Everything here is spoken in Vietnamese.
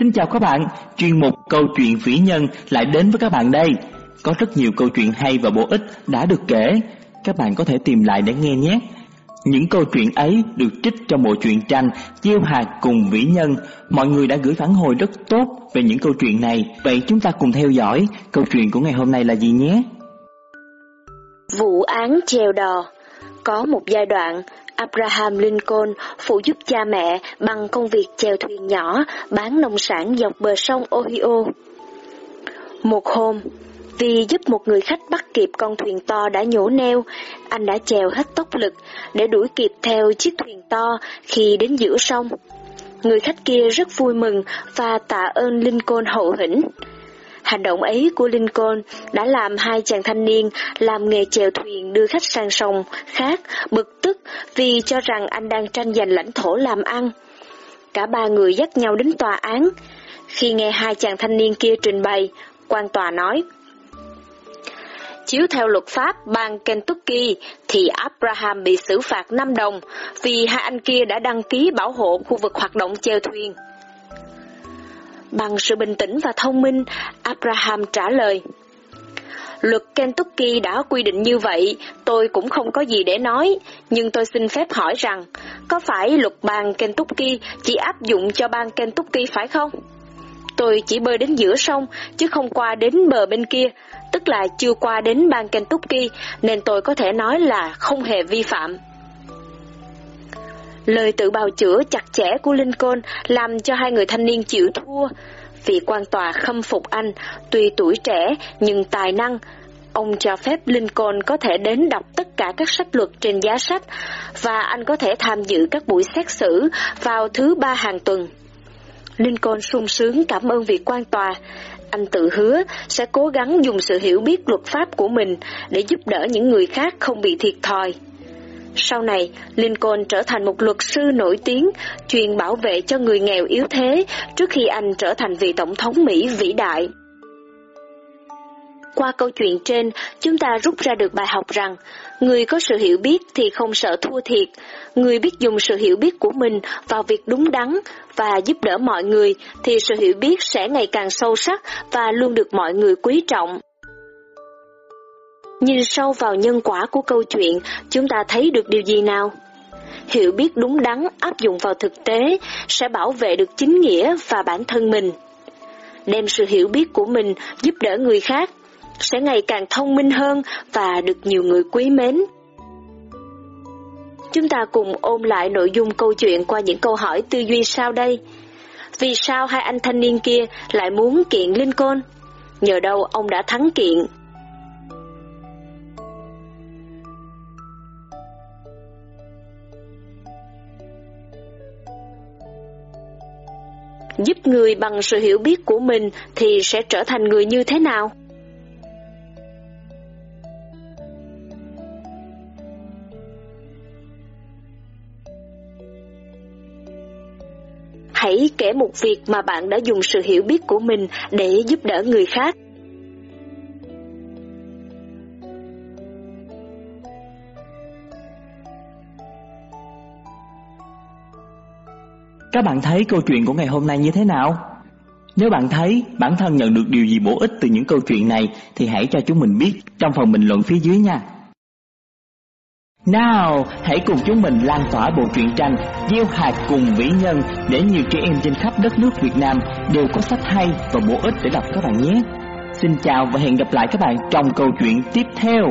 Xin chào các bạn, chuyên mục câu chuyện vĩ nhân lại đến với các bạn đây. Có rất nhiều câu chuyện hay và bổ ích đã được kể, các bạn có thể tìm lại để nghe nhé. Những câu chuyện ấy được trích trong bộ truyện tranh Chiêu hạt cùng vĩ nhân. Mọi người đã gửi phản hồi rất tốt về những câu chuyện này. Vậy chúng ta cùng theo dõi câu chuyện của ngày hôm nay là gì nhé? Vụ án treo đò Có một giai đoạn, Abraham Lincoln phụ giúp cha mẹ bằng công việc chèo thuyền nhỏ bán nông sản dọc bờ sông Ohio. Một hôm, vì giúp một người khách bắt kịp con thuyền to đã nhổ neo, anh đã chèo hết tốc lực để đuổi kịp theo chiếc thuyền to khi đến giữa sông. Người khách kia rất vui mừng và tạ ơn Lincoln hậu hĩnh. Hành động ấy của Lincoln đã làm hai chàng thanh niên làm nghề chèo thuyền đưa khách sang sông khác bực tức vì cho rằng anh đang tranh giành lãnh thổ làm ăn. Cả ba người dắt nhau đến tòa án. Khi nghe hai chàng thanh niên kia trình bày, quan tòa nói, Chiếu theo luật pháp bang Kentucky thì Abraham bị xử phạt 5 đồng vì hai anh kia đã đăng ký bảo hộ khu vực hoạt động chèo thuyền. Bằng sự bình tĩnh và thông minh, Abraham trả lời. Luật Kentucky đã quy định như vậy, tôi cũng không có gì để nói, nhưng tôi xin phép hỏi rằng, có phải luật bang Kentucky chỉ áp dụng cho bang Kentucky phải không? Tôi chỉ bơi đến giữa sông, chứ không qua đến bờ bên kia, tức là chưa qua đến bang Kentucky, nên tôi có thể nói là không hề vi phạm. Lời tự bào chữa chặt chẽ của Lincoln làm cho hai người thanh niên chịu thua. Vị quan tòa khâm phục anh, tuy tuổi trẻ nhưng tài năng. Ông cho phép Lincoln có thể đến đọc tất cả các sách luật trên giá sách và anh có thể tham dự các buổi xét xử vào thứ ba hàng tuần. Lincoln sung sướng cảm ơn vị quan tòa. Anh tự hứa sẽ cố gắng dùng sự hiểu biết luật pháp của mình để giúp đỡ những người khác không bị thiệt thòi. Sau này, Lincoln trở thành một luật sư nổi tiếng, chuyên bảo vệ cho người nghèo yếu thế trước khi anh trở thành vị tổng thống Mỹ vĩ đại. Qua câu chuyện trên, chúng ta rút ra được bài học rằng, người có sự hiểu biết thì không sợ thua thiệt, người biết dùng sự hiểu biết của mình vào việc đúng đắn và giúp đỡ mọi người thì sự hiểu biết sẽ ngày càng sâu sắc và luôn được mọi người quý trọng. Nhìn sâu vào nhân quả của câu chuyện, chúng ta thấy được điều gì nào? Hiểu biết đúng đắn áp dụng vào thực tế sẽ bảo vệ được chính nghĩa và bản thân mình. Đem sự hiểu biết của mình giúp đỡ người khác sẽ ngày càng thông minh hơn và được nhiều người quý mến. Chúng ta cùng ôm lại nội dung câu chuyện qua những câu hỏi tư duy sau đây. Vì sao hai anh thanh niên kia lại muốn kiện Lincoln? Nhờ đâu ông đã thắng kiện giúp người bằng sự hiểu biết của mình thì sẽ trở thành người như thế nào? Hãy kể một việc mà bạn đã dùng sự hiểu biết của mình để giúp đỡ người khác. Các bạn thấy câu chuyện của ngày hôm nay như thế nào? Nếu bạn thấy bản thân nhận được điều gì bổ ích từ những câu chuyện này thì hãy cho chúng mình biết trong phần bình luận phía dưới nha. Nào, hãy cùng chúng mình lan tỏa bộ truyện tranh Gieo hạt cùng vĩ nhân để nhiều trẻ em trên khắp đất nước Việt Nam đều có sách hay và bổ ích để đọc các bạn nhé. Xin chào và hẹn gặp lại các bạn trong câu chuyện tiếp theo.